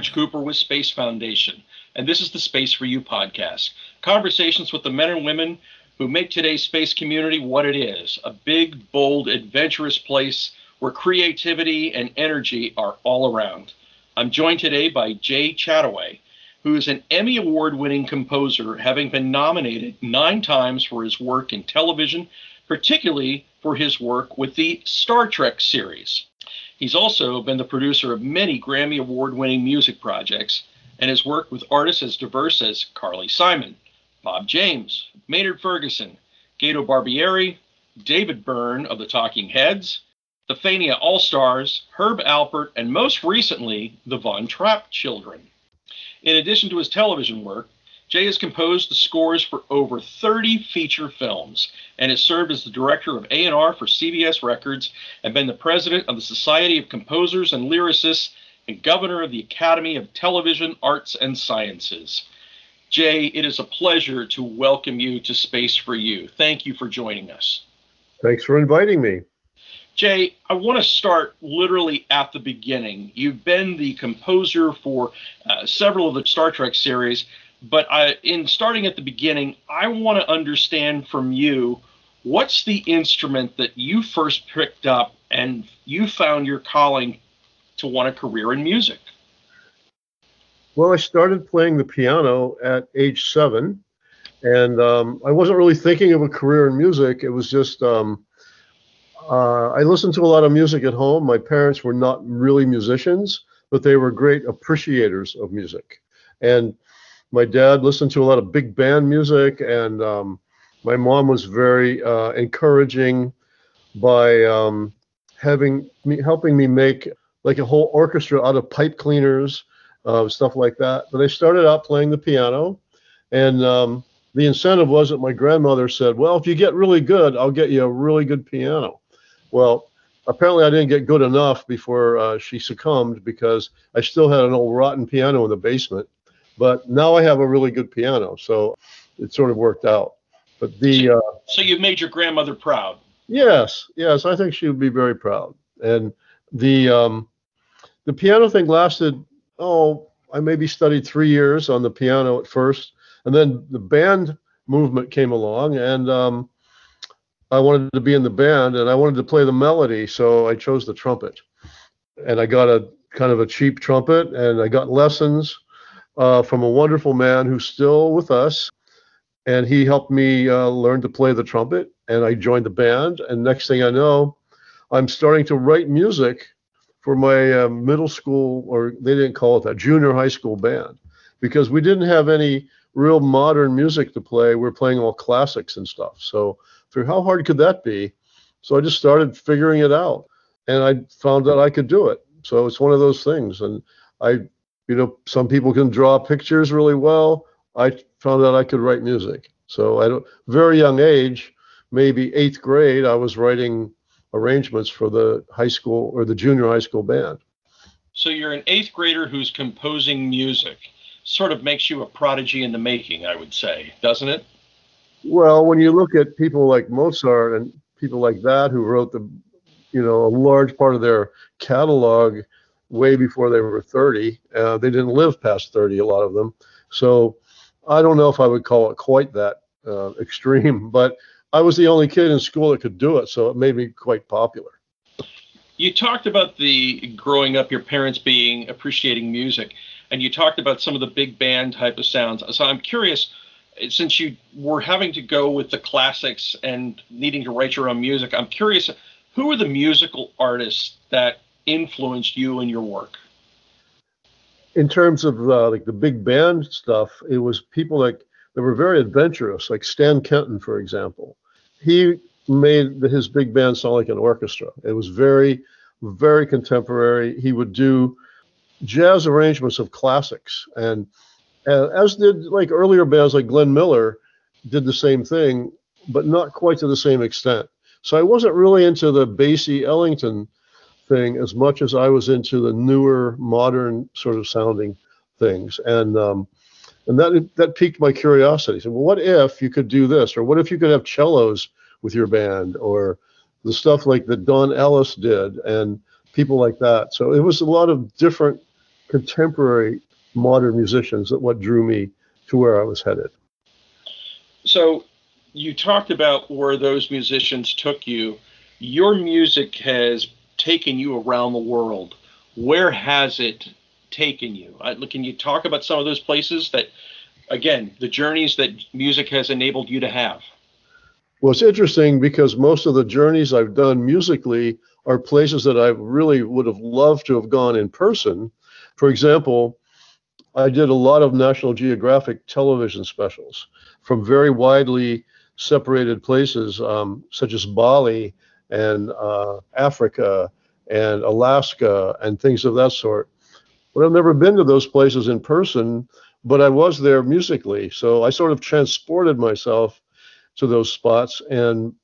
Rich Cooper with Space Foundation, and this is the Space for You podcast. Conversations with the men and women who make today's space community what it is a big, bold, adventurous place where creativity and energy are all around. I'm joined today by Jay Chattaway, who is an Emmy Award winning composer, having been nominated nine times for his work in television, particularly for his work with the Star Trek series. He's also been the producer of many Grammy Award winning music projects and has worked with artists as diverse as Carly Simon, Bob James, Maynard Ferguson, Gato Barbieri, David Byrne of the Talking Heads, the Fania All Stars, Herb Alpert, and most recently, the Von Trapp Children. In addition to his television work, Jay has composed the scores for over 30 feature films and has served as the director of A&R for CBS Records and been the president of the Society of Composers and Lyricists and governor of the Academy of Television Arts and Sciences. Jay, it is a pleasure to welcome you to Space for You. Thank you for joining us. Thanks for inviting me. Jay, I want to start literally at the beginning. You've been the composer for uh, several of the Star Trek series, but I, in starting at the beginning, I want to understand from you what's the instrument that you first picked up and you found your calling to want a career in music? Well, I started playing the piano at age seven, and um, I wasn't really thinking of a career in music. It was just um, uh, I listened to a lot of music at home. My parents were not really musicians, but they were great appreciators of music. And my dad listened to a lot of big band music, and um, my mom was very uh, encouraging by um, having me helping me make like a whole orchestra out of pipe cleaners uh, stuff like that. But I started out playing the piano, and um, the incentive was that my grandmother said, "Well, if you get really good, I'll get you a really good piano." Well, apparently I didn't get good enough before uh, she succumbed because I still had an old rotten piano in the basement. But now I have a really good piano, so it sort of worked out. But the so, uh, so you made your grandmother proud. Yes, yes, I think she would be very proud. And the um, the piano thing lasted oh, I maybe studied three years on the piano at first, and then the band movement came along, and um, I wanted to be in the band, and I wanted to play the melody, so I chose the trumpet, and I got a kind of a cheap trumpet, and I got lessons uh, from a wonderful man who's still with us, and he helped me uh, learn to play the trumpet, and I joined the band, and next thing I know, I'm starting to write music for my uh, middle school, or they didn't call it that, junior high school band, because we didn't have any real modern music to play. We are playing all classics and stuff. So, for how hard could that be? So I just started figuring it out, and I found that I could do it. So it's one of those things, and I, you know, some people can draw pictures really well. I found out I could write music. So at a very young age, maybe eighth grade, I was writing arrangements for the high school or the junior high school band. So you're an eighth grader who's composing music. Sort of makes you a prodigy in the making, I would say, doesn't it? Well, when you look at people like Mozart and people like that who wrote the, you know, a large part of their catalog way before they were 30, uh, they didn't live past 30, a lot of them. So I don't know if I would call it quite that uh, extreme, but I was the only kid in school that could do it, so it made me quite popular. You talked about the growing up, your parents being appreciating music, and you talked about some of the big band type of sounds. So I'm curious, since you were having to go with the classics and needing to write your own music, I'm curious, who are the musical artists that influenced you and your work? In terms of uh, like the big band stuff, it was people like that were very adventurous, like Stan Kenton, for example he made his big band sound like an orchestra. It was very, very contemporary. He would do jazz arrangements of classics, and, and as did like earlier bands like Glenn Miller did the same thing, but not quite to the same extent. So I wasn't really into the Basie Ellington thing as much as I was into the newer, modern sort of sounding things, and um, and that that piqued my curiosity. So, well, what if you could do this, or what if you could have cellos with your band, or the stuff like that Don Ellis did, and people like that. So it was a lot of different contemporary modern musicians that what drew me to where I was headed. So you talked about where those musicians took you. Your music has taken you around the world. Where has it taken you? Can you talk about some of those places that, again, the journeys that music has enabled you to have? Well, it's interesting because most of the journeys I've done musically are places that I really would have loved to have gone in person. For example, I did a lot of National Geographic television specials from very widely separated places, um, such as Bali and uh, Africa and Alaska and things of that sort. But I've never been to those places in person, but I was there musically. So I sort of transported myself to those spots and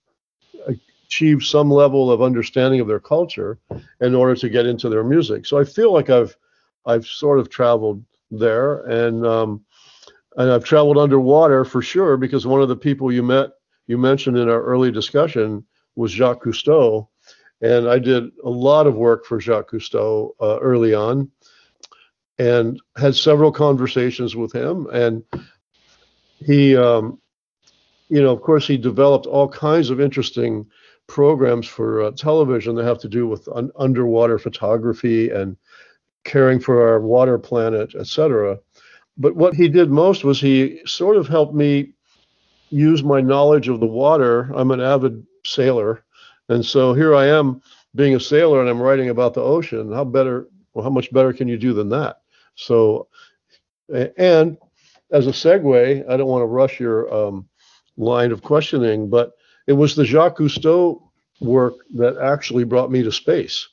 achieved some level of understanding of their culture in order to get into their music. So I feel like I've I've sort of traveled there and um, and I've traveled underwater for sure because one of the people you met you mentioned in our early discussion was Jacques Cousteau, and I did a lot of work for Jacques Cousteau uh, early on, and had several conversations with him, and he um, you know, of course, he developed all kinds of interesting programs for uh, television that have to do with un- underwater photography and caring for our water planet, etc. But what he did most was he sort of helped me use my knowledge of the water. I'm an avid sailor, and so here I am being a sailor and I'm writing about the ocean. How better? Well, how much better can you do than that? So, and as a segue, I don't want to rush your um, line of questioning, but it was the Jacques Cousteau work that actually brought me to space.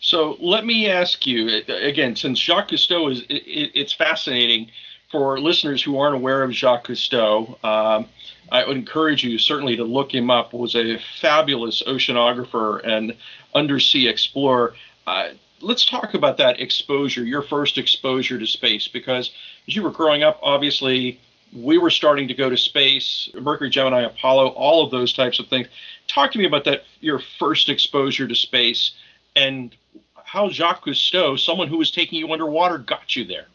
So let me ask you again, since Jacques Cousteau is, it, it's fascinating for listeners who aren't aware of Jacques Cousteau. Um, I would encourage you certainly to look him up. Was a fabulous oceanographer and undersea explorer. Uh, let's talk about that exposure, your first exposure to space, because as you were growing up, obviously we were starting to go to space, Mercury, Gemini, Apollo, all of those types of things. Talk to me about that, your first exposure to space, and how Jacques Cousteau, someone who was taking you underwater, got you there.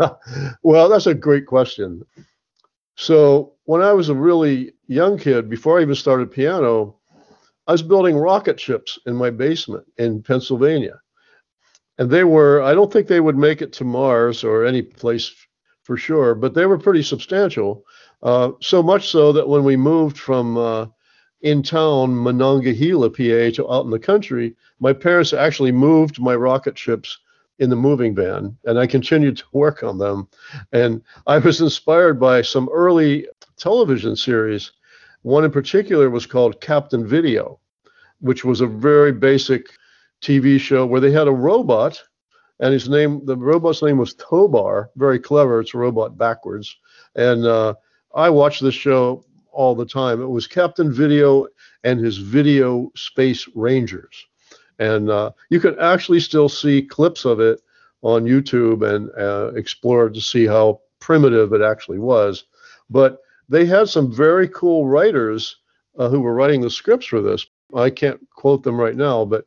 well, that's a great question. So, when I was a really young kid, before I even started piano, I was building rocket ships in my basement in Pennsylvania. And they were, I don't think they would make it to Mars or any place for sure, but they were pretty substantial. Uh, so much so that when we moved from uh, in town Monongahela, PA, to out in the country, my parents actually moved my rocket ships in the moving van, and I continued to work on them. And I was inspired by some early television series. One in particular was called Captain Video, which was a very basic TV show where they had a robot and his name, the robot's name was Tobor. Very clever. It's a robot backwards. And uh, I watched this show all the time. It was Captain Video and his Video Space Rangers, and uh, you can actually still see clips of it on YouTube and uh, explore to see how primitive it actually was. But they had some very cool writers uh, who were writing the scripts for this. I can't quote them right now, but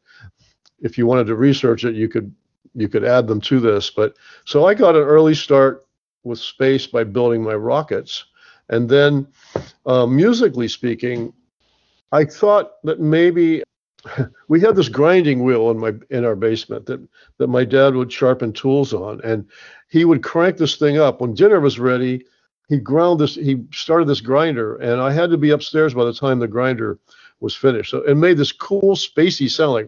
if you wanted to research it, you could you could add them to this. But so I got an early start with space by building my rockets, and then uh, musically speaking, I thought that maybe we had this grinding wheel in my in our basement that that my dad would sharpen tools on, and he would crank this thing up when dinner was ready. He ground this. He started this grinder, and I had to be upstairs by the time the grinder was finished. So it made this cool spacey sound like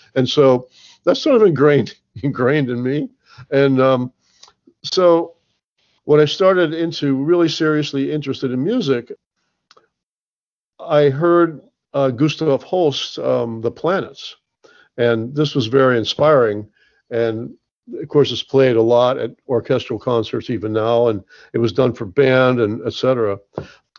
and so that's sort of ingrained ingrained in me. And um, so when I started into really seriously interested in music, I heard uh, Gustav Holst, um, The Planets, and this was very inspiring. And of course, it's played a lot at orchestral concerts even now, and it was done for band and etc.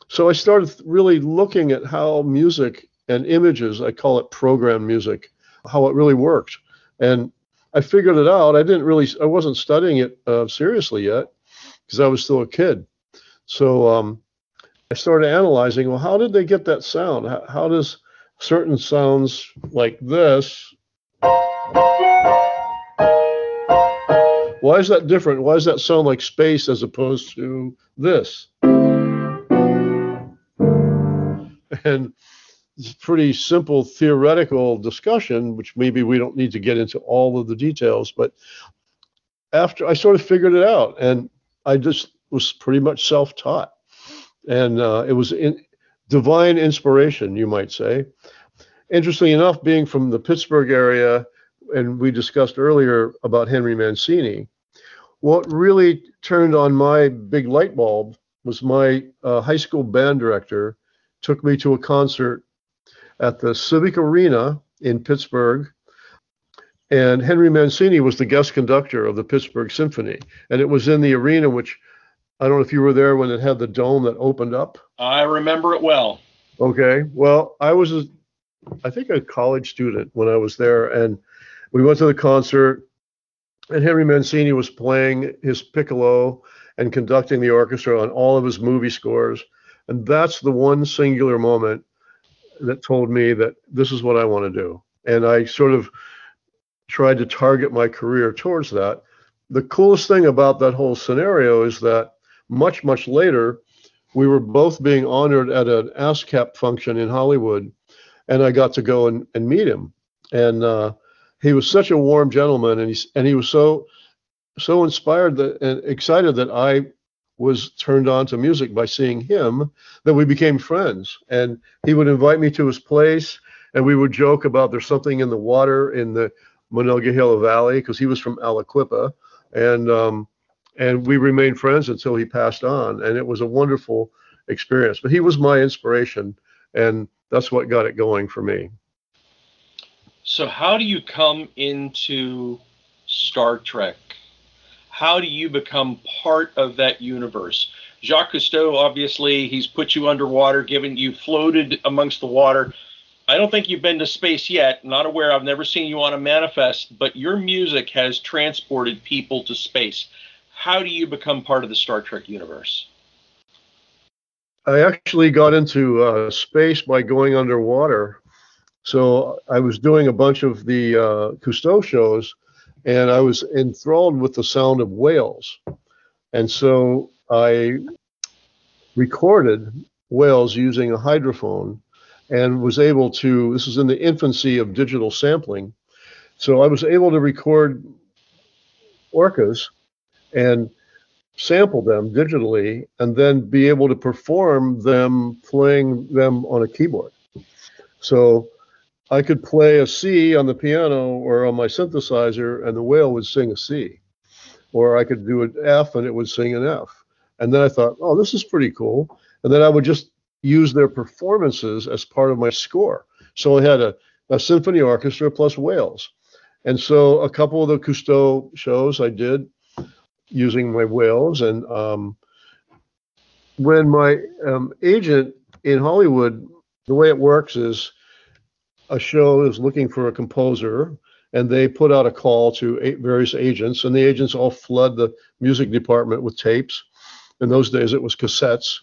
So I started really looking at how music and images, I call it program music, how it really worked. And I figured it out. I didn't really, I wasn't studying it uh, seriously yet because I was still a kid. So um, I started analyzing, well, how did they get that sound? How, how does certain sounds like this Why is that different? Why does that sound like space as opposed to this? And it's a pretty simple theoretical discussion, which maybe we don't need to get into all of the details, but after I sort of figured it out, and I just was pretty much self-taught, and uh, it was in divine inspiration, you might say. Interestingly enough, being from the Pittsburgh area, and we discussed earlier about Henry Mancini, what really turned on my big light bulb was my uh, high school band director took me to a concert at the Civic Arena in Pittsburgh. And Henry Mancini was the guest conductor of the Pittsburgh Symphony. And it was in the arena, which I don't know if you were there when it had the dome that opened up. I remember it well. Okay. Well, I was, a, I think, a college student when I was there. And we went to the concert, and Henry Mancini was playing his piccolo and conducting the orchestra on all of his movie scores. And that's the one singular moment that told me that this is what I want to do. And I sort of tried to target my career towards that. The coolest thing about that whole scenario is that much, much later, we were both being honored at an ASCAP function in Hollywood, and I got to go and, and meet him. And uh, he was such a warm gentleman, and he and he was so so inspired that and excited that I was turned on to music by seeing him that we became friends. And he would invite me to his place, and we would joke about there's something in the water in the Monongahela Valley because he was from Aliquippa, and um, and we remained friends until he passed on. And it was a wonderful experience. But he was my inspiration, and that's what got it going for me. So, how do you come into Star Trek? How do you become part of that universe? Jacques Cousteau, obviously, he's put you underwater, given you floated amongst the water. I don't think you've been to space yet. Not aware. I've never seen you on a manifest, but your music has transported people to space. How do you become part of the Star Trek universe? I actually got into uh, space by going underwater. So I was doing a bunch of the uh, Cousteau shows, and I was enthralled with the sound of whales. And so I recorded whales using a hydrophone and was able to, this is in the infancy of digital sampling. So I was able to record orcas and sample them digitally and then be able to perform them playing them on a keyboard. So I could play a C on the piano or on my synthesizer, and the whale would sing a C. Or I could do an F and it would sing an F. And then I thought, oh, this is pretty cool. And then I would just use their performances as part of my score. So I had a, a symphony orchestra plus whales. And so a couple of the Cousteau shows I did using my whales. And um, when my um, agent in Hollywood, the way it works is a show is looking for a composer and they put out a call to various agents and the agents all flood the music department with tapes. In those days it was cassettes.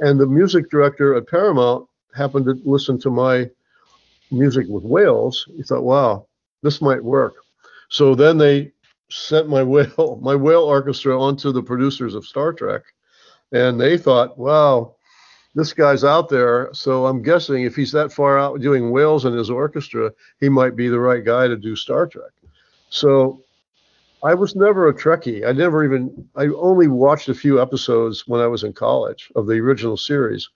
And the music director at paramount happened to listen to my music with whales. He thought wow this might work. So then they sent my whale my whale orchestra onto the producers of star trek and they thought wow this guy's out there. So I'm guessing if he's that far out doing whales in his orchestra, he might be the right guy to do Star Trek. So I was never a Trekkie. I never even, I only watched a few episodes when I was in college of the original series.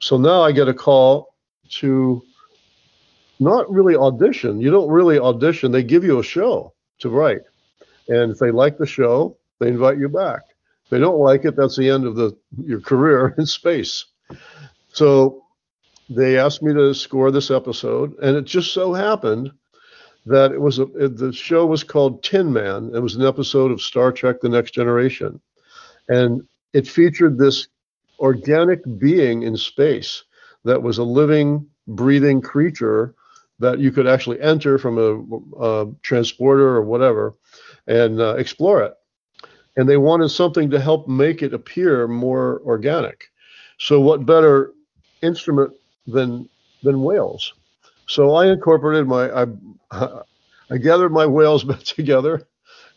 So now I get a call to not really audition. You don't really audition, they give you a show to write. And if they like the show, they invite you back. If they don't like it, that's the end of the your career in space. So they asked me to score this episode, and it just so happened that it was a, it, the show was called Tin Man. It was an episode of Star Trek: The Next Generation, and it featured this organic being in space that was a living, breathing creature that you could actually enter from a, a transporter or whatever and uh, explore it. And they wanted something to help make it appear more organic. So what better instrument than than whales? So I incorporated my I, I gathered my whales together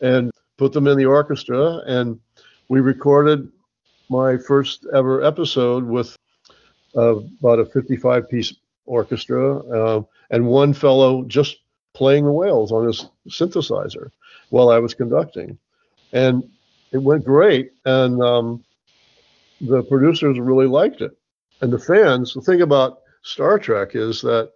and put them in the orchestra, and we recorded my first ever episode with uh, about a 55 piece orchestra uh, and one fellow just playing the whales on his synthesizer while I was conducting. And it went great. And um, the producers really liked it. And the fans, the thing about Star Trek is that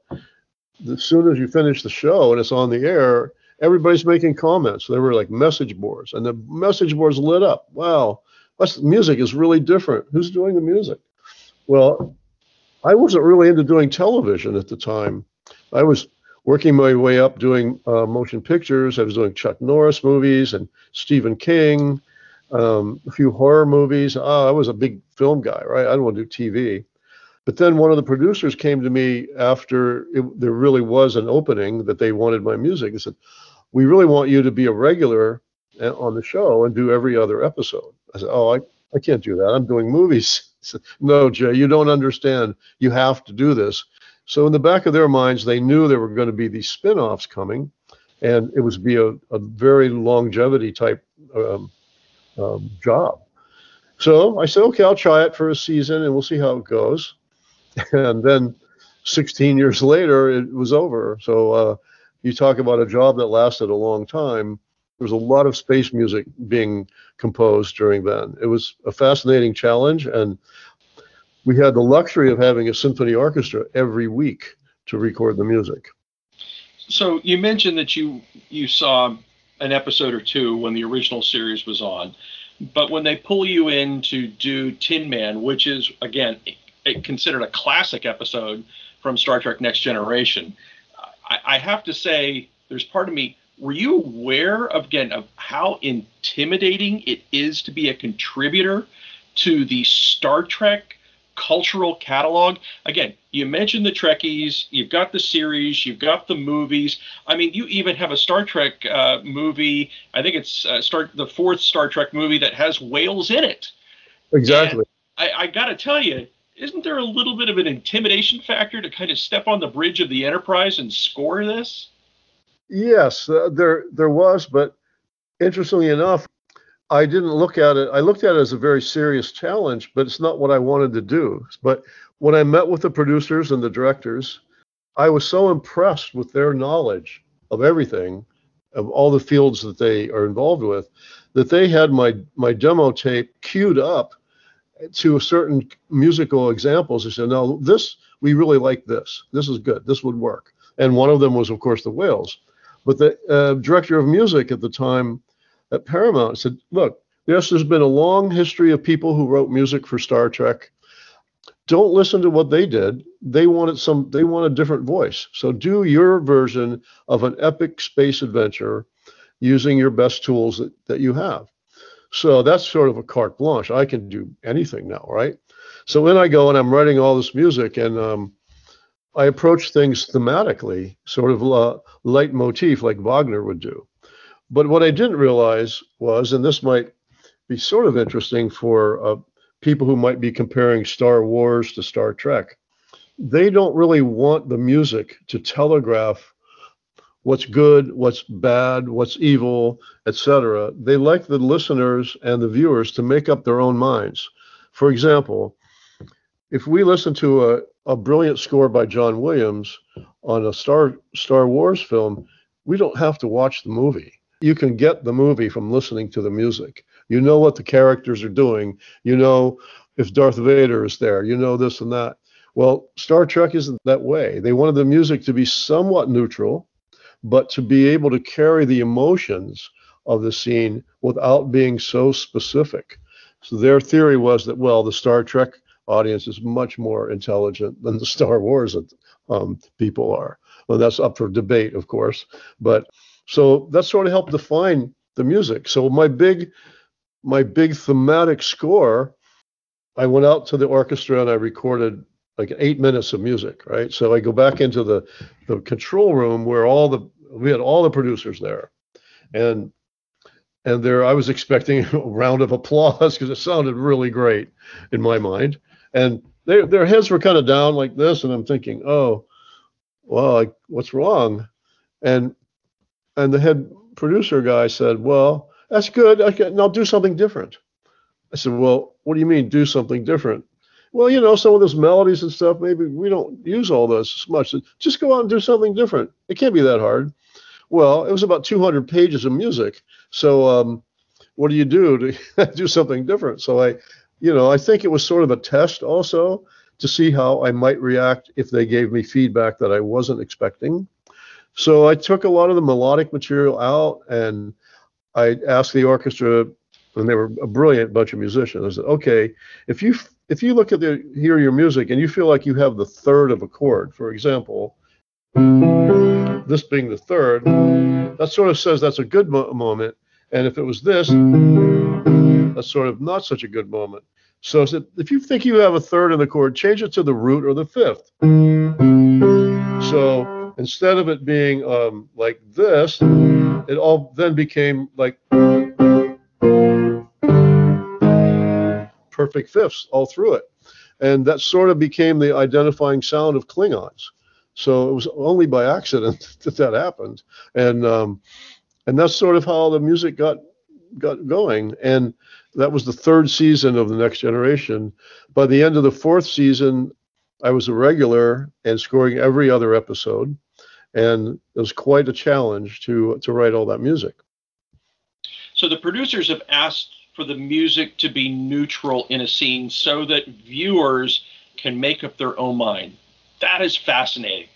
as soon as you finish the show and it's on the air, everybody's making comments. There were like message boards, and the message boards lit up. Wow, that's, music is really different. Who's doing the music? Well, I wasn't really into doing television at the time. I was working my way up doing uh, motion pictures. I was doing Chuck Norris movies and Stephen King, um, a few horror movies. Oh, I was a big film guy, right? I didn't want to do TV. But then one of the producers came to me after it, there really was an opening that they wanted my music and said, We really want you to be a regular uh, on the show and do every other episode. I said, Oh, I, I can't do that. I'm doing movies. Said, no, Jay, you don't understand. You have to do this. So in the back of their minds, they knew there were going to be these spin-offs coming, and it was be a, a very longevity type um, um, job. So I said, okay, I'll try it for a season, and we'll see how it goes. And then 16 years later, it was over. So uh, you talk about a job that lasted a long time. There was a lot of space music being composed during then. It was a fascinating challenge, and we had the luxury of having a symphony orchestra every week to record the music. So you mentioned that you you saw an episode or two when the original series was on, but when they pull you in to do Tin Man, which is again considered a classic episode from Star Trek Next Generation, I, I have to say there's part of me were you aware of again of how intimidating it is to be a contributor to the Star Trek cultural catalog. Again, you mentioned the Trekkies, you've got the series, you've got the movies. I mean, you even have a Star Trek uh, movie. I think it's uh, Star the fourth Star Trek movie that has whales in it. Exactly. And I, I got to tell you, isn't there a little bit of an intimidation factor to kind of step on the bridge of the Enterprise and score this? Yes, uh, there there was, but interestingly enough, I didn't look at it. I looked at it as a very serious challenge, but it's not what I wanted to do. But when I met with the producers and the directors, I was so impressed with their knowledge of everything, of all the fields that they are involved with, that they had my my demo tape queued up to certain musical examples. They said, "No, this we really like this. This is good. This would work." And one of them was, of course, the Whales. But the uh, director of music at the time at Paramount said, look, yes, there's been a long history of people who wrote music for Star Trek. Don't listen to what they did. They wanted some they want a different voice. So do your version of an epic space adventure using your best tools that, that you have. So that's sort of a carte blanche. I can do anything now, right? So then I go and I'm writing all this music and um, I approach things thematically, sort of a leitmotif like Wagner would do. But what I didn't realize was, and this might be sort of interesting for uh, people who might be comparing Star Wars to Star Trek, they don't really want the music to telegraph what's good, what's bad, what's evil, etc. They like the listeners and the viewers to make up their own minds. For example, if we listen to a, a brilliant score by John Williams on a Star Star Wars film, we don't have to watch the movie you can get the movie from listening to the music. You know what the characters are doing. You know if Darth Vader is there. You know this and that. Well, Star Trek isn't that way. They wanted the music to be somewhat neutral, but to be able to carry the emotions of the scene without being so specific. So their theory was that, well, the Star Trek audience is much more intelligent than the Star Wars um, people are. Well, that's up for debate, of course. But so that sort of helped define the music. So my big my big thematic score, I went out to the orchestra and I recorded like eight minutes of music, right? So I go back into the the control room where all the we had all the producers there, and and there I was expecting a round of applause because it sounded really great in my mind, and they, their heads were kind of down like this, and I'm thinking, oh, well, like, what's wrong? And and the head producer guy said, "Well, that's good. Now do something different." I said, "Well, what do you mean do something different?" Well, you know, some of those melodies and stuff, maybe we don't use all those as much. Just go out and do something different. It can't be that hard. Well, it was about 200 pages of music. So, um, what do you do to do something different? So I, you know, I think it was sort of a test also to see how I might react if they gave me feedback that I wasn't expecting. So I took a lot of the melodic material out and I asked the orchestra, and they were a brilliant bunch of musicians. I said, okay, if you if you look at the hear your music and you feel like you have the third of a chord, for example, this being the third, that sort of says that's a good mo- moment. And if it was this, that's sort of not such a good moment. So said, if you think you have a third in the chord, change it to the root or the fifth. So instead of it being um, like this, it all then became like perfect fifths all through it. And that sort of became the identifying sound of Klingons. So it was only by accident that that happened. And um, and that's sort of how the music got got going. And that was the third season of the Next Generation. By the end of the fourth season, I was a regular and scoring every other episode, and it was quite a challenge to to write all that music. So the producers have asked for the music to be neutral in a scene so that viewers can make up their own mind. That is fascinating.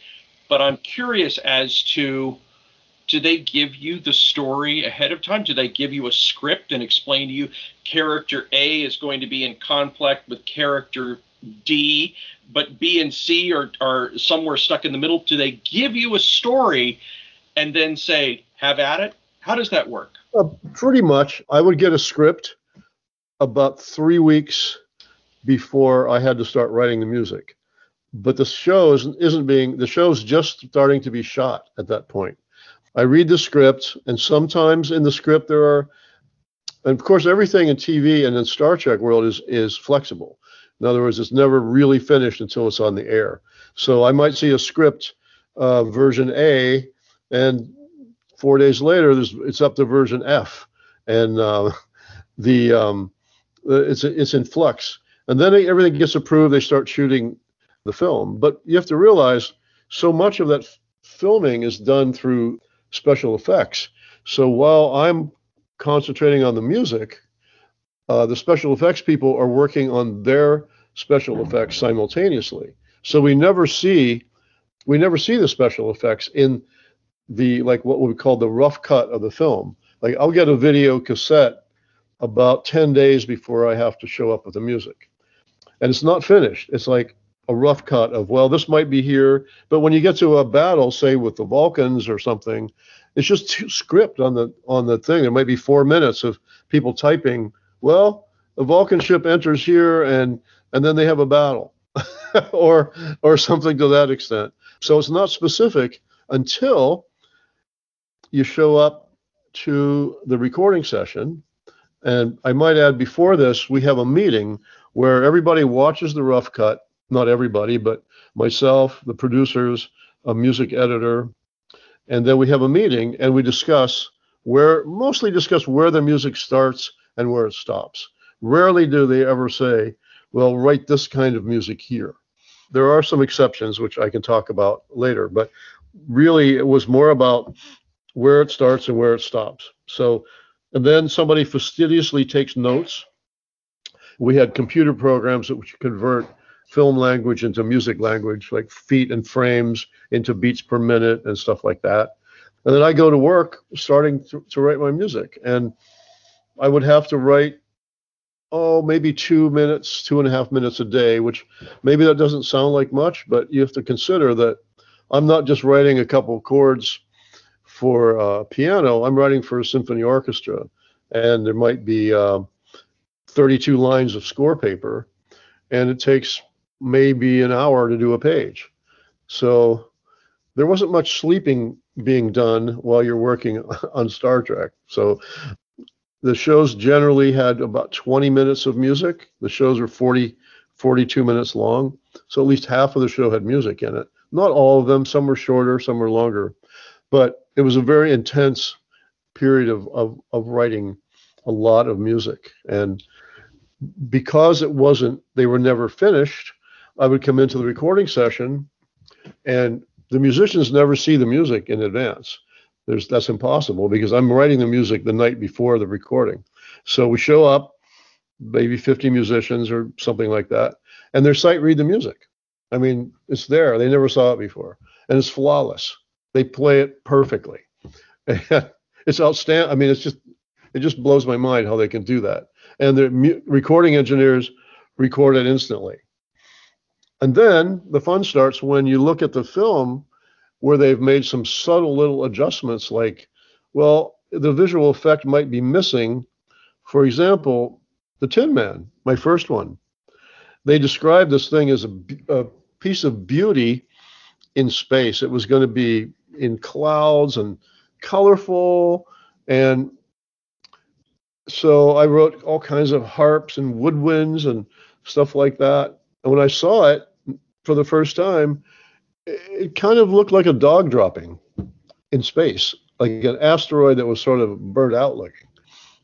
But I'm curious as to do they give you the story ahead of time? Do they give you a script and explain to you character A is going to be in conflict with character D, but B and C are, are somewhere stuck in the middle? Do they give you a story and then say, have at it? How does that work? Uh, pretty much. I would get a script about three weeks before I had to start writing the music. But the show isn't, isn't being, the show's just starting to be shot at that point. I read the script, and sometimes in the script there are, and of course, everything in TV and in Star Trek world is is flexible. In other words, it's never really finished until it's on the air. So I might see a script uh, version A, and four days later, it's up to version F, and uh, the um, it's it's in flux. And then everything gets approved. They start shooting the film, but you have to realize so much of that filming is done through special effects. So while I'm concentrating on the music, uh, the special effects people are working on their special effects simultaneously. So we never see we never see the special effects in the like what we call the rough cut of the film. Like I'll get a video cassette about 10 days before I have to show up with the music. And it's not finished. It's like a rough cut of well this might be here but when you get to a battle say with the vulcans or something it's just script on the on the thing there might be four minutes of people typing well the vulcan ship enters here and and then they have a battle or or something to that extent. So it's not specific until you show up to the recording session. And i might add before this we have a meeting where everybody watches the rough cut. Not everybody, but myself, the producers, a music editor, and then we have a meeting and we discuss where mostly discuss where the music starts and where it stops. Rarely do they ever say, well, write this kind of music here. There are some exceptions, which I can talk about later, but really it was more about where it starts and where it stops. So, and then somebody fastidiously takes notes. We had computer programs that would convert film language into music language, like feet and frames into beats per minute and stuff like that. And then I go to work starting to, to write my music. And I would have to write, oh, maybe two minutes, two and a half minutes a day, which maybe that doesn't sound like much, but you have to consider that I'm not just writing a couple chords for uh, piano, I'm writing for a symphony orchestra. And there might be uh, 32 lines of score paper. And it takes maybe an hour to do a page. So there wasn't much sleeping being done while you're working on Star Trek. So the shows generally had about 20 minutes of music. The shows were 40, 42 minutes long. So at least half of the show had music in it. Not all of them, some were shorter, some were longer. but it was a very intense period of, of, of writing a lot of music. And because it wasn't, they were never finished, I would come into the recording session and the musicians never see the music in advance. There's that's impossible because I'm writing the music the night before the recording. So we show up, maybe 50 musicians or something like that, and their sight read the music. I mean, it's there. They never saw it before, and it's flawless. They play it perfectly. it's outstanding. I mean, it's just it just blows my mind how they can do that. And the mu- recording engineers record it instantly. And then the fun starts when you look at the film where they've made some subtle little adjustments, like, well, the visual effect might be missing. For example, the Tin Man, my first one. They described this thing as a, a piece of beauty in space. It was going to be in clouds and colorful. And so I wrote all kinds of harps and woodwinds and stuff like that. And when I saw it for the first time, it kind of looked like a dog dropping in space, like an asteroid that was sort of burnt out looking.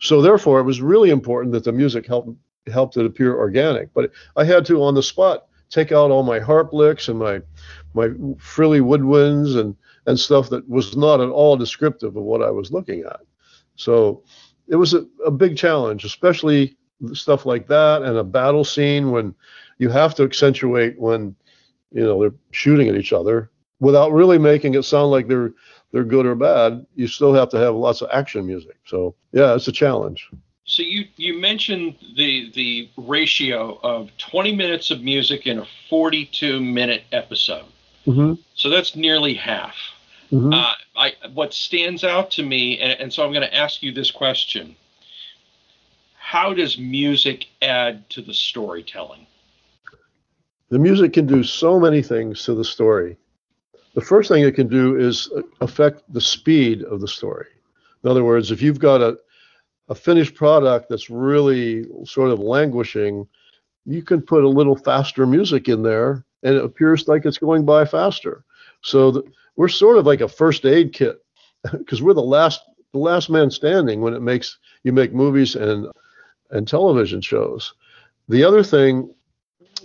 So therefore, it was really important that the music helped helped it appear organic. But I had to on the spot take out all my harp licks and my my frilly woodwinds and and stuff that was not at all descriptive of what I was looking at. So it was a, a big challenge, especially stuff like that and a battle scene when you have to accentuate when you know they're shooting at each other without really making it sound like they're they're good or bad. You still have to have lots of action music. So yeah, it's a challenge. So you you mentioned the the ratio of 20 minutes of music in a 42 minute episode. Mm-hmm. So that's nearly half. Mm-hmm. Uh, I what stands out to me, and, and so I'm going to ask you this question: How does music add to the storytelling? The music can do so many things to the story. The first thing it can do is affect the speed of the story. In other words, if you've got a a finished product that's really sort of languishing, you can put a little faster music in there and it appears like it's going by faster. So the, we're sort of like a first aid kit because we're the last the last man standing when it makes you make movies and and television shows. The other thing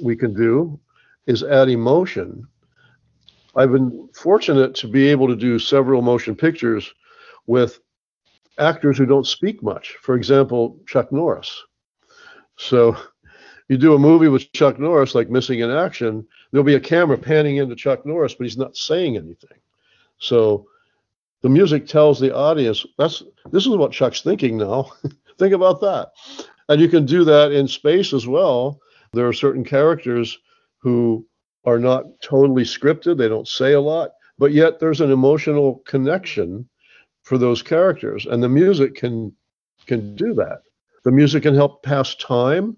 we can do is add emotion. I've been fortunate to be able to do several motion pictures with actors who don't speak much. For example, Chuck Norris. So you do a movie with Chuck Norris, like Missing in Action, there'll be a camera panning into Chuck Norris, but he's not saying anything. So the music tells the audience that's this is what Chuck's thinking now. Think about that. And you can do that in space as well. There are certain characters who are not totally scripted, they don't say a lot, but yet there's an emotional connection for those characters and the music can can do that. The music can help pass time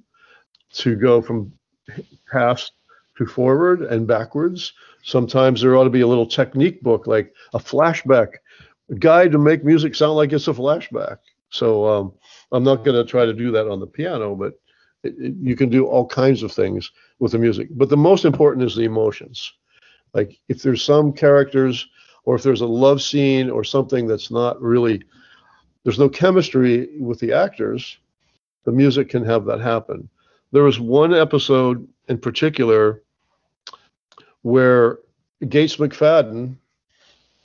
to go from past to forward and backwards. Sometimes there ought to be a little technique book like a flashback a guide to make music sound like it's a flashback. So um, i'm not going to try to do that on the piano but you can do all kinds of things with the music. But the most important is the emotions. Like if there's some characters or if there's a love scene or something that's not really there's no chemistry with the actors the music can have that happen. There was one episode in particular where gates mcfadden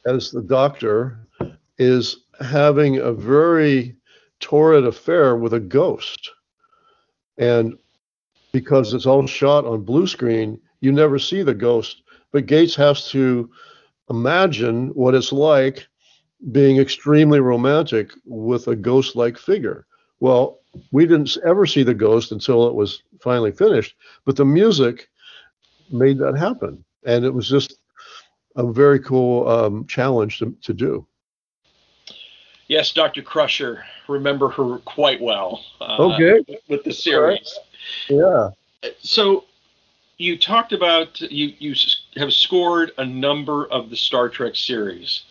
as the doctor is having a very torrid affair with a ghost and because it's all shot on blue screen you never see the ghost but gates has to imagine what it's like being extremely romantic with a ghost like figure. Well, we didn't ever see the ghost until it was finally finished, but the music made that happen. And it was just a very cool um, challenge to, to do. Yes, Dr. Crusher, remember her quite well. Uh, okay. With the series. Yeah. So you talked about you you have scored a number of the Star Trek series,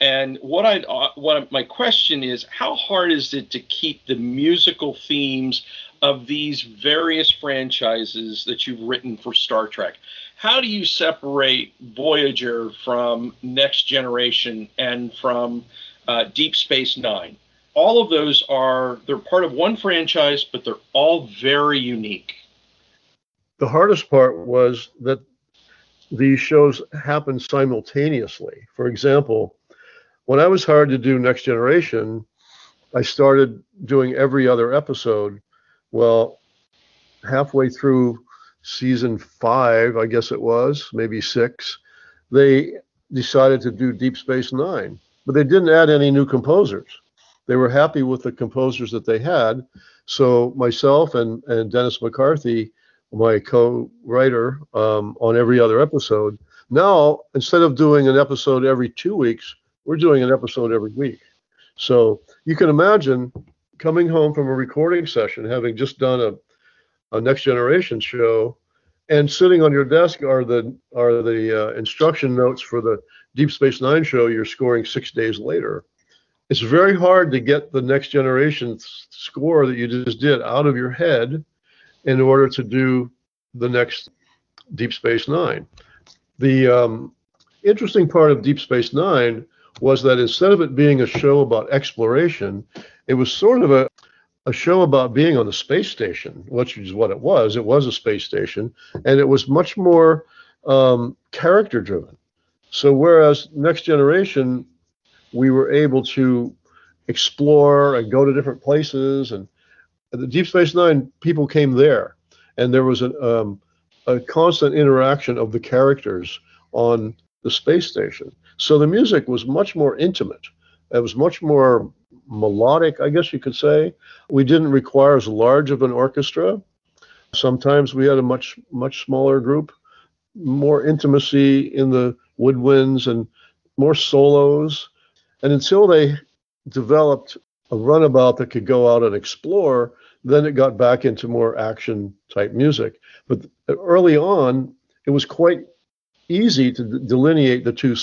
and what I uh, what my question is, how hard is it to keep the musical themes of these various franchises that you've written for Star Trek? how do you separate Voyager from Next Generation and from uh, Deep Space Nine? All of those are they're part of one franchise, but they're all very unique. The hardest part was that these shows happened simultaneously. For example, when I was hired to do Next Generation, I started doing every other episode. Well, halfway through season five, I guess it was, maybe six, they decided to do Deep Space Nine, but they didn't add any new composers. They were happy with the composers that they had. So myself and, and Dennis McCarthy, my co-writer um, on every other episode, now instead of doing an episode every two weeks, we're doing an episode every week. So you can imagine coming home from a recording session, having just done a, a next generation show, and sitting on your desk are the are the uh, instruction notes for the Deep Space Nine show you're scoring six days later. It's very hard to get the next generation score that you just did out of your head in order to do the next Deep Space Nine. The um, interesting part of Deep Space Nine was that instead of it being a show about exploration, it was sort of a, a show about being on the space station, which is what it was. It was a space station, and it was much more um, character driven. So, whereas Next Generation, we were able to explore and go to different places, and the Deep Space Nine people came there, and there was a, um, a constant interaction of the characters on the space station. So the music was much more intimate. It was much more melodic, I guess you could say. We didn't require as large of an orchestra. Sometimes we had a much much smaller group, more intimacy in the woodwinds and more solos. And until they developed a runabout that could go out and explore, then it got back into more action type music. But early on, it was quite easy to delineate the two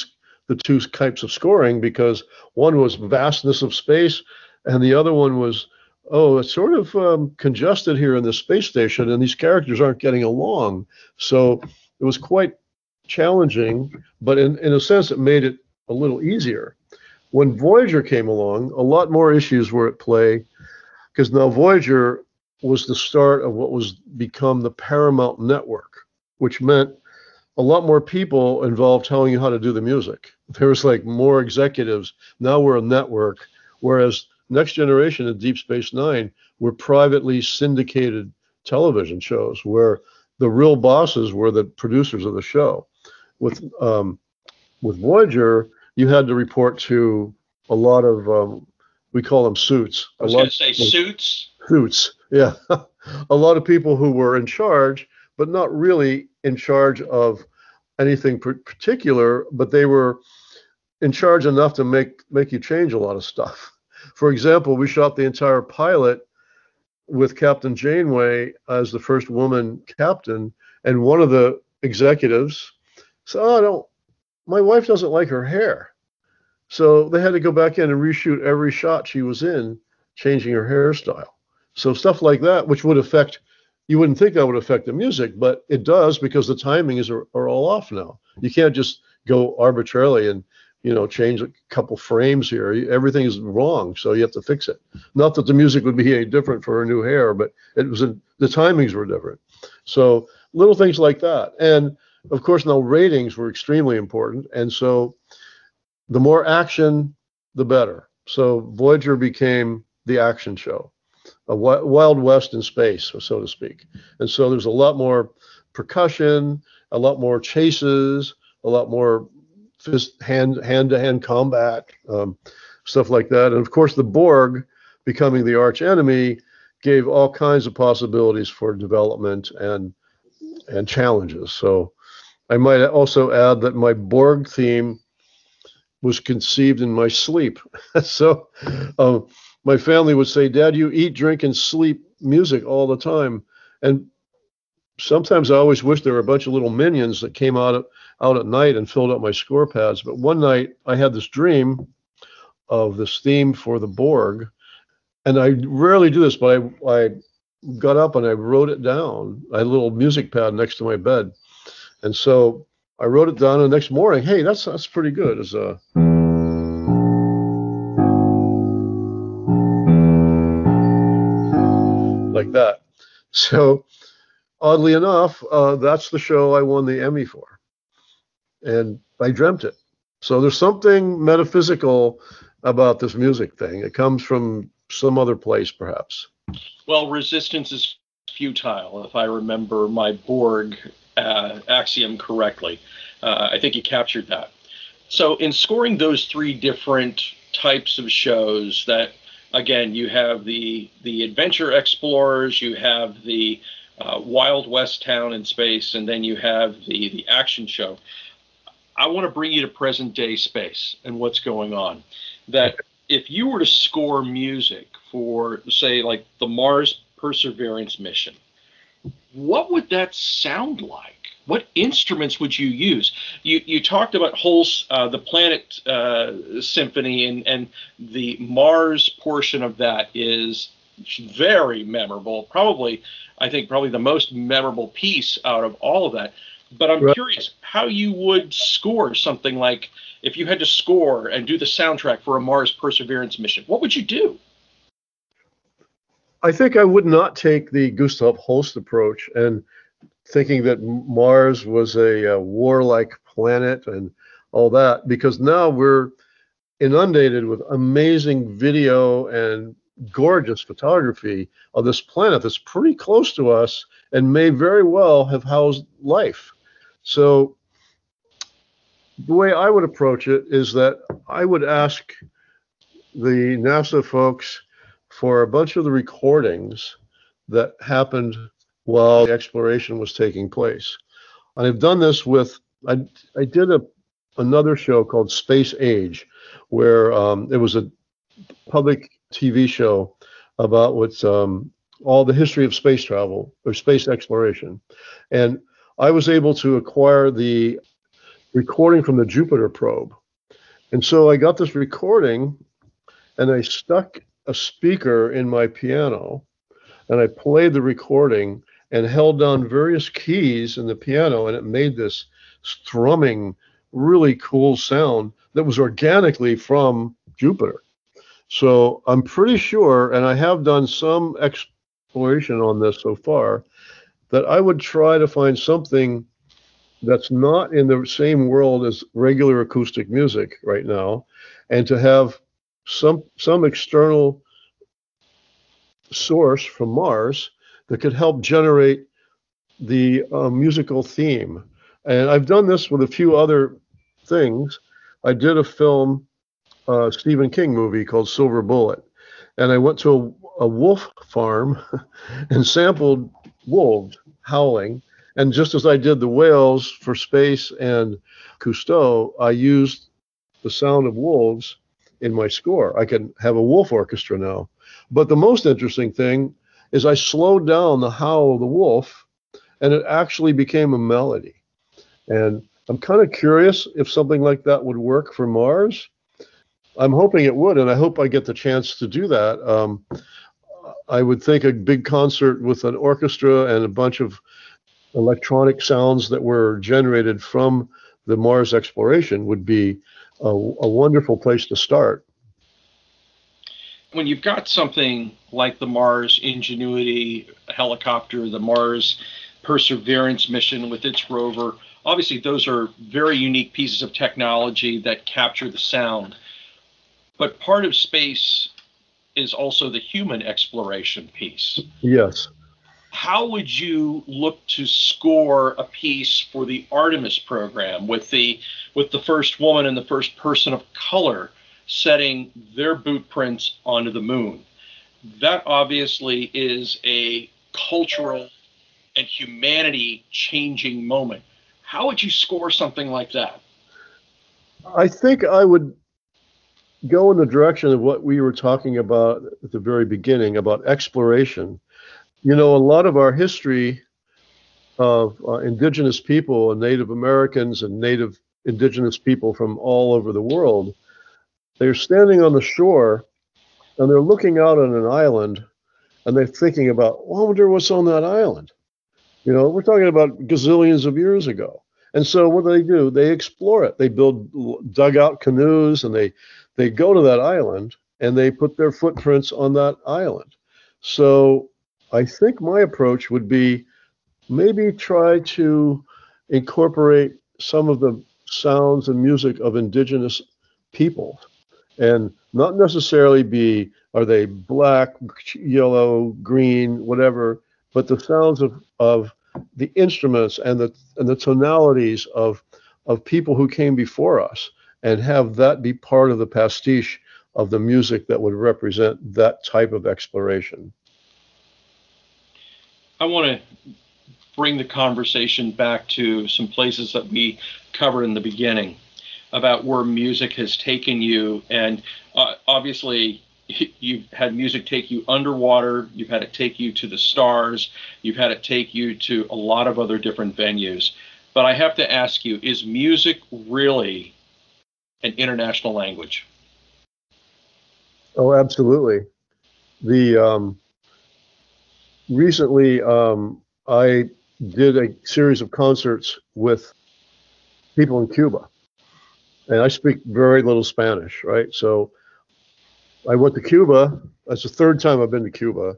the two types of scoring because one was vastness of space and the other one was oh it's sort of um, congested here in the space station and these characters aren't getting along so it was quite challenging but in, in a sense it made it a little easier when voyager came along a lot more issues were at play because now voyager was the start of what was become the paramount network which meant a lot more people involved telling you how to do the music. There was like more executives. Now we're a network, whereas Next Generation and Deep Space Nine were privately syndicated television shows where the real bosses were the producers of the show. With um, with Voyager, you had to report to a lot of um, we call them suits. I was going to say suits. Suits, yeah. a lot of people who were in charge, but not really in charge of anything particular, but they were in charge enough to make make you change a lot of stuff. For example, we shot the entire pilot with Captain Janeway as the first woman captain, and one of the executives said, "Oh, I don't. My wife doesn't like her hair." So they had to go back in and reshoot every shot she was in, changing her hairstyle. So stuff like that, which would affect you wouldn't think that would affect the music, but it does because the timings are, are all off now. You can't just go arbitrarily and you know change a couple frames here. Everything is wrong, so you have to fix it. Not that the music would be any different for her new hair, but it was a, the timings were different. So little things like that, and of course now ratings were extremely important, and so the more action, the better. So Voyager became the action show a wild west in space, so to speak. And so there's a lot more percussion, a lot more chases, a lot more fist, hand hand to hand combat, um, stuff like that. And of course, the Borg becoming the arch enemy gave all kinds of possibilities for development and and challenges. So I might also add that my Borg theme was conceived in my sleep. so. Um, my family would say, Dad, you eat, drink, and sleep music all the time. And sometimes I always wish there were a bunch of little minions that came out, out at night and filled up my score pads. But one night I had this dream of this theme for the Borg. And I rarely do this, but I, I got up and I wrote it down. I had a little music pad next to my bed. And so I wrote it down. And the next morning, hey, that's that's pretty good. As a like that. So oddly enough, uh, that's the show I won the Emmy for, and I dreamt it. So there's something metaphysical about this music thing. It comes from some other place, perhaps. Well, resistance is futile, if I remember my Borg uh, axiom correctly. Uh, I think you captured that. So, in scoring those three different types of shows, that again, you have the the adventure explorers, you have the uh, Wild West town in space, and then you have the the action show. I want to bring you to present day space and what's going on. That if you were to score music for, say, like the Mars Perseverance mission, what would that sound like? What instruments would you use? You you talked about whole uh, the Planet uh, Symphony and and the Mars portion of that is very memorable. Probably, I think probably the most memorable piece out of all of that. But I'm right. curious how you would score something like if you had to score and do the soundtrack for a Mars Perseverance mission. What would you do? I think I would not take the Gustav Holst approach and thinking that Mars was a, a warlike planet and all that, because now we're inundated with amazing video and gorgeous photography of this planet that's pretty close to us and may very well have housed life. So the way I would approach it is that I would ask the NASA folks for a bunch of the recordings that happened while the exploration was taking place. And I've done this with I I did a another show called Space Age, where um, it was a public TV show about what's um, all the history of space travel or space exploration, and I was able to acquire the recording from the Jupiter probe. And so I got this recording and I stuck a speaker in my piano and I played the recording and held down various keys in the piano and it made this thrumming, really cool sound that was organically from Jupiter. So I'm pretty sure, and I have done some exploration on this so far, that I would try to find something that's not in the same world as regular acoustic music right now, and to have some some external source from Mars that could help generate the uh, musical theme. And I've done this with a few other things. I did a film, uh, Stephen King movie called Silver Bullet, and I went to a, a wolf farm and sampled wolves howling. And just as I did the whales for space and Cousteau, I used the sound of wolves in my score. I can have a wolf orchestra now. But the most interesting thing is I slowed down the howl of the wolf and it actually became a melody. And I'm kind of curious if something like that would work for Mars. I'm hoping it would, and I hope I get the chance to do that. Um, I would think a big concert with an orchestra and a bunch of electronic sounds that were generated from the Mars exploration would be a, a wonderful place to start. When you've got something like the Mars Ingenuity helicopter, the Mars Perseverance mission with its rover, obviously those are very unique pieces of technology that capture the sound. But part of space is also the human exploration piece. Yes. How would you look to score a piece for the Artemis program with the with the first woman and the first person of color setting their boot prints onto the moon? That obviously is a cultural and humanity changing moment. How would you score something like that? I think I would go in the direction of what we were talking about at the very beginning about exploration. You know, a lot of our history of uh, indigenous people and Native Americans and Native indigenous people from all over the world, they're standing on the shore and they're looking out on an island and they're thinking about, well, I wonder what's on that island. You know, we're talking about gazillions of years ago. And so what do they do? They explore it. They build dugout canoes and they they go to that island and they put their footprints on that island. So I think my approach would be maybe try to incorporate some of the sounds and music of indigenous people and not necessarily be are they black, yellow, green, whatever, but the sounds of, of the instruments and the and the tonalities of of people who came before us and have that be part of the pastiche of the music that would represent that type of exploration. I want to bring the conversation back to some places that we covered in the beginning about where music has taken you. And uh, obviously, you've had music take you underwater, you've had it take you to the stars, you've had it take you to a lot of other different venues. But I have to ask you is music really an international language? Oh, absolutely. The um, recently um, I did a series of concerts with people in Cuba, and I speak very little Spanish, right? So I went to Cuba. That's the third time I've been to Cuba.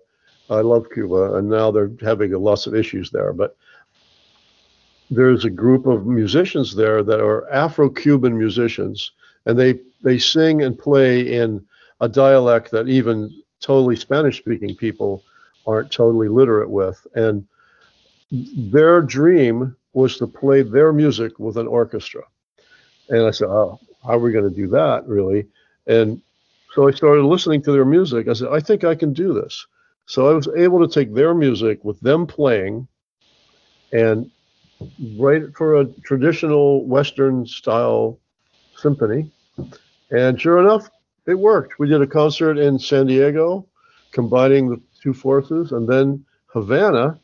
I love Cuba, and now they're having lots of issues there. But there's a group of musicians there that are Afro-Cuban musicians, and they they sing and play in a dialect that even totally Spanish-speaking people aren't totally literate with. And their dream was to play their music with an orchestra. And I said, "Oh, how are we going to do that, really?" And so I started listening to their music. I said, I think I can do this. So I was able to take their music with them playing and write for a traditional Western style symphony. And sure enough, it worked. We did a concert in San Diego, combining the two forces, and then Havana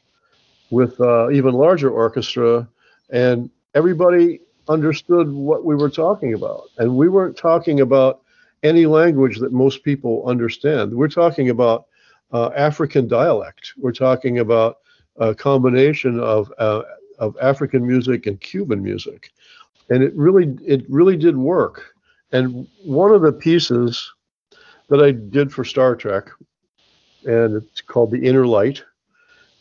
with uh, even larger orchestra, and everybody understood what we were talking about. And we weren't talking about any language that most people understand. We're talking about uh, African dialect. We're talking about a combination of uh, of African music and Cuban music, and it really it really did work. And one of the pieces that I did for Star Trek, and it's called The Inner Light.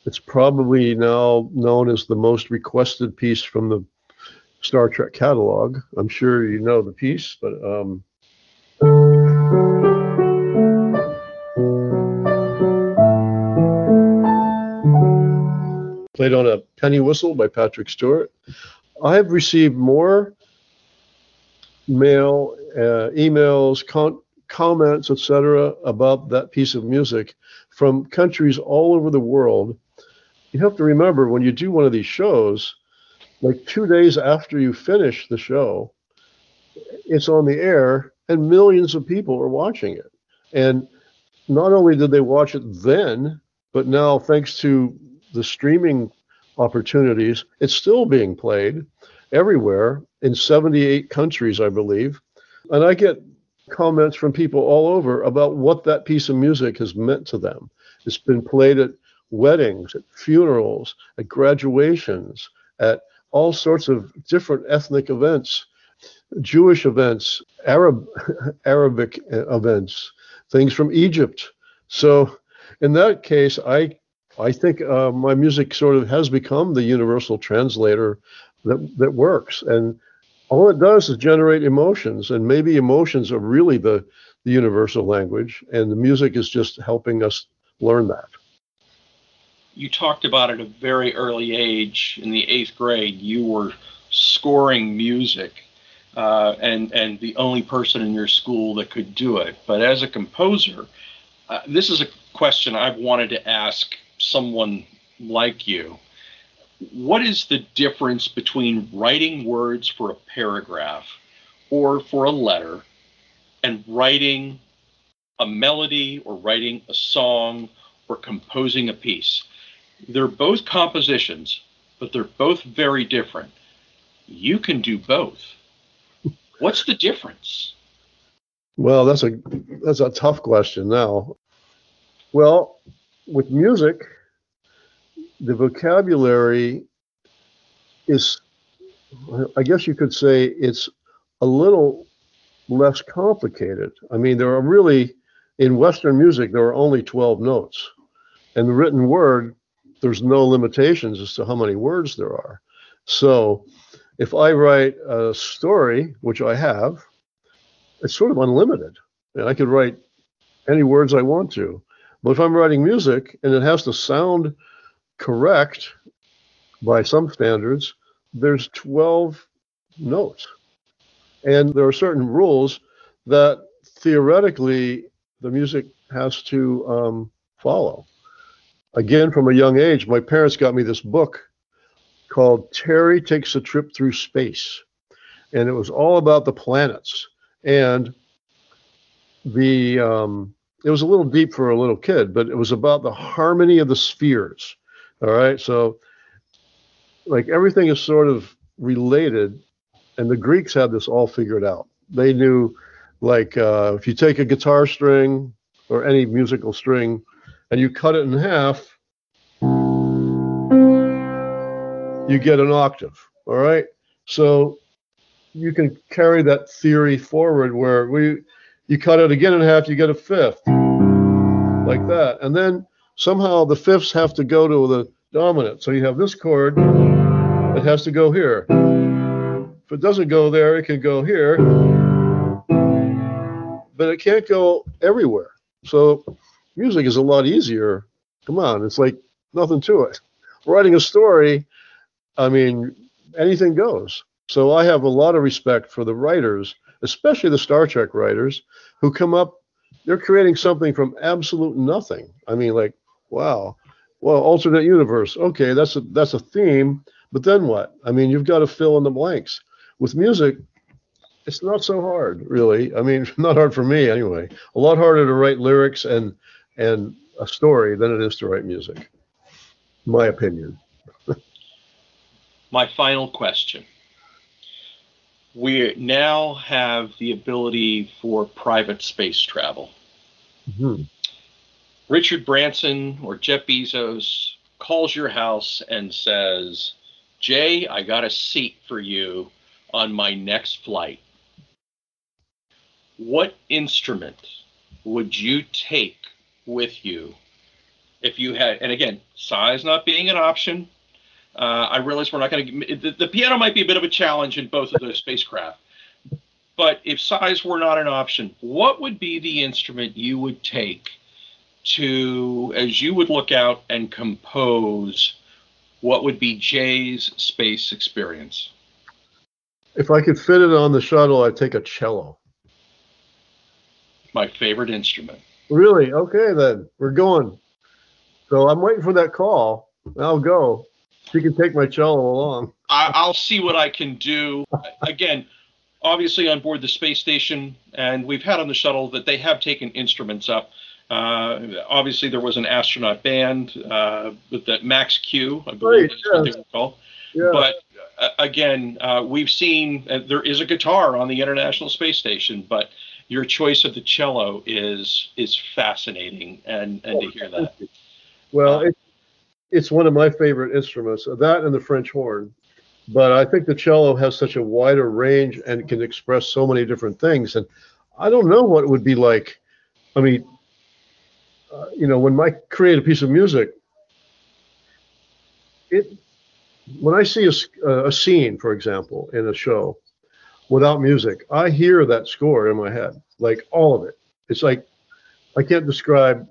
It's probably now known as the most requested piece from the Star Trek catalog. I'm sure you know the piece, but um, Played on a penny whistle by Patrick Stewart. I have received more mail, uh, emails, con- comments, etc., about that piece of music from countries all over the world. You have to remember when you do one of these shows, like two days after you finish the show, it's on the air and millions of people are watching it. And not only did they watch it then, but now thanks to the streaming opportunities, it's still being played everywhere in 78 countries, I believe. And I get comments from people all over about what that piece of music has meant to them. It's been played at weddings, at funerals, at graduations, at all sorts of different ethnic events. Jewish events, Arab Arabic events, things from Egypt. So in that case, I I think uh, my music sort of has become the universal translator that that works, and all it does is generate emotions, and maybe emotions are really the the universal language, and the music is just helping us learn that. You talked about at a very early age, in the eighth grade, you were scoring music uh, and and the only person in your school that could do it. But as a composer, uh, this is a question I've wanted to ask someone like you. What is the difference between writing words for a paragraph or for a letter and writing a melody or writing a song or composing a piece? They're both compositions, but they're both very different. You can do both. What's the difference? Well, that's a that's a tough question now. Well, with music, the vocabulary is I guess you could say it's a little less complicated. I mean, there are really, in Western music, there are only 12 notes. And the written word, there's no limitations as to how many words there are. So if I write a story, which I have, it's sort of unlimited. And I could write any words I want to. But if I'm writing music and it has to sound correct by some standards, there's 12 notes. And there are certain rules that theoretically the music has to um, follow. Again, from a young age, my parents got me this book called Terry Takes a Trip Through Space. And it was all about the planets. And the um, it was a little deep for a little kid, but it was about the harmony of the spheres. All right. So like everything is sort of related, and the Greeks had this all figured out. They knew, like, uh, if you take a guitar string or any musical string and you cut it in half, you get an octave. All right. So you can carry that theory forward where we you cut it again in half, you get a fifth. Like that. And then somehow the fifths have to go to the dominant. So you have this chord it has to go here. If it doesn't go there, it can go here, but it can't go everywhere. So music is a lot easier. Come on, it's like nothing to it. Writing a story, I mean, anything goes. So I have a lot of respect for the writers, especially the Star Trek writers, who come up, they're creating something from absolute nothing. I mean, like, wow, well, alternate universe. Okay, that's a that's a theme, but then what? I mean, you've got to fill in the blanks. With music, it's not so hard, really. I mean, not hard for me anyway. A lot harder to write lyrics and and a story than it is to write music. My opinion. My final question. We now have the ability for private space travel. Mm-hmm. Richard Branson or Jeff Bezos calls your house and says, Jay, I got a seat for you on my next flight. What instrument would you take with you if you had, and again, size not being an option. Uh, I realize we're not going to, the, the piano might be a bit of a challenge in both of those spacecraft. But if size were not an option, what would be the instrument you would take to, as you would look out and compose what would be Jay's space experience? If I could fit it on the shuttle, I'd take a cello. My favorite instrument. Really? Okay, then we're going. So I'm waiting for that call. I'll go. You can take my cello along. I, will see what I can do. Again, obviously on board the space station, and we've had on the shuttle that they have taken instruments up. Uh, obviously, there was an astronaut band uh, with the Max Q, I believe right, what they were called. Yeah. But uh, again, uh, we've seen uh, there is a guitar on the International Space Station, but your choice of the cello is is fascinating, and and oh, to hear that. Well, it, it's one of my favorite instruments. That and the French horn. But I think the cello has such a wider range and can express so many different things. And I don't know what it would be like. I mean, uh, you know, when I create a piece of music, it when I see a, a scene, for example, in a show without music, I hear that score in my head, like all of it. It's like I can't describe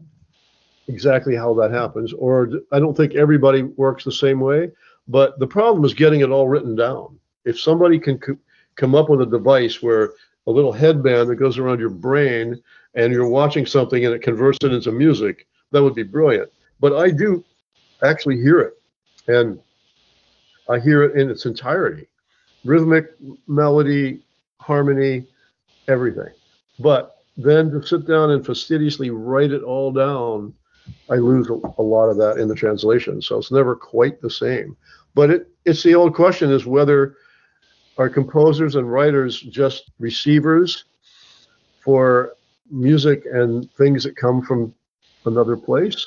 exactly how that happens, or I don't think everybody works the same way. But the problem is getting it all written down. If somebody can c- come up with a device where a little headband that goes around your brain and you're watching something and it converts it into music, that would be brilliant. But I do actually hear it, and I hear it in its entirety rhythmic, melody, harmony, everything. But then to sit down and fastidiously write it all down, I lose a, lot of that in the translation. So it's never quite the same. But it, it's the old question is whether are composers and writers just receivers for music and things that come from another place?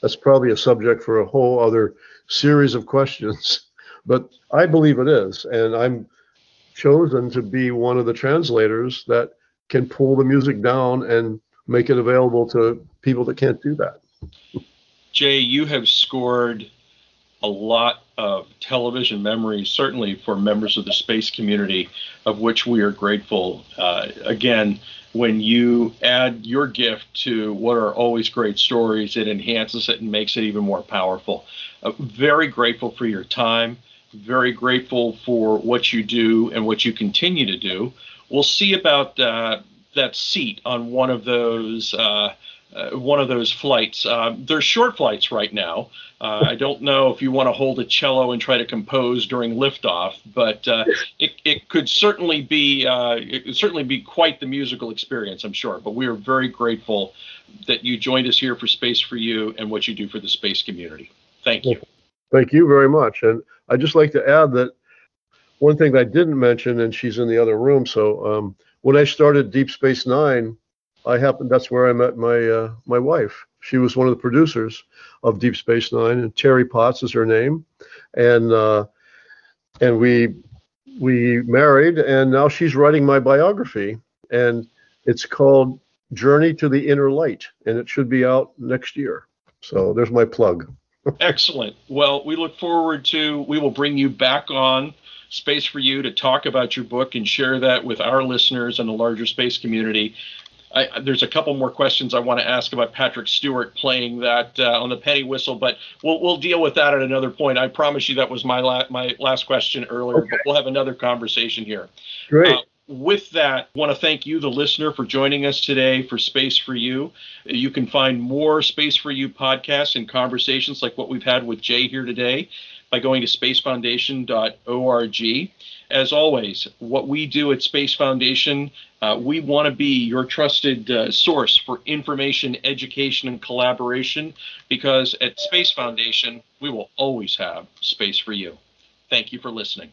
That's probably a subject for a whole other series of questions. but I believe it is, and I'm chosen to be one of the translators that can pull the music down and make it available to people that can't do that. Jay, you have scored a lot of television memories, certainly for members of the space community, of which we are grateful. Uh, again, when you add your gift to what are always great stories, it enhances it and makes it even more powerful. Uh, very grateful for your time. Very grateful for what you do and what you continue to do. We'll see about uh, that seat on one of those uh, uh, one of those flights. Uh, they're short flights right now. Uh, I don't know if you want to hold a cello and try to compose during liftoff, but uh, it, it could certainly be uh, it could certainly be quite the musical experience, I'm sure. But we are very grateful that you joined us here for Space for You and what you do for the space community. Thank you. Thank you very much. And I'd just like to add that one thing that I didn't mention, and she's in the other room. So um, when I started Deep Space Nine, I happened that's where I met my uh, my wife. She was one of the producers of Deep Space Nine, and Terry Potts is her name, and uh, and we we married, and now she's writing my biography, and it's called Journey to the Inner Light, and it should be out next year. So there's my plug. Excellent. Well, we look forward to. We will bring you back on space for you to talk about your book and share that with our listeners and the larger space community. I, there's a couple more questions I want to ask about Patrick Stewart playing that uh, on the penny whistle, but we'll we'll deal with that at another point. I promise you that was my la- my last question earlier, okay. but we'll have another conversation here. Great. Uh, with that, I want to thank you, the listener, for joining us today for Space for You. You can find more Space for You podcasts and conversations like what we've had with Jay here today by going to spacefoundation.org. As always, what we do at Space Foundation, uh, we want to be your trusted uh, source for information, education, and collaboration because at Space Foundation, we will always have space for you. Thank you for listening.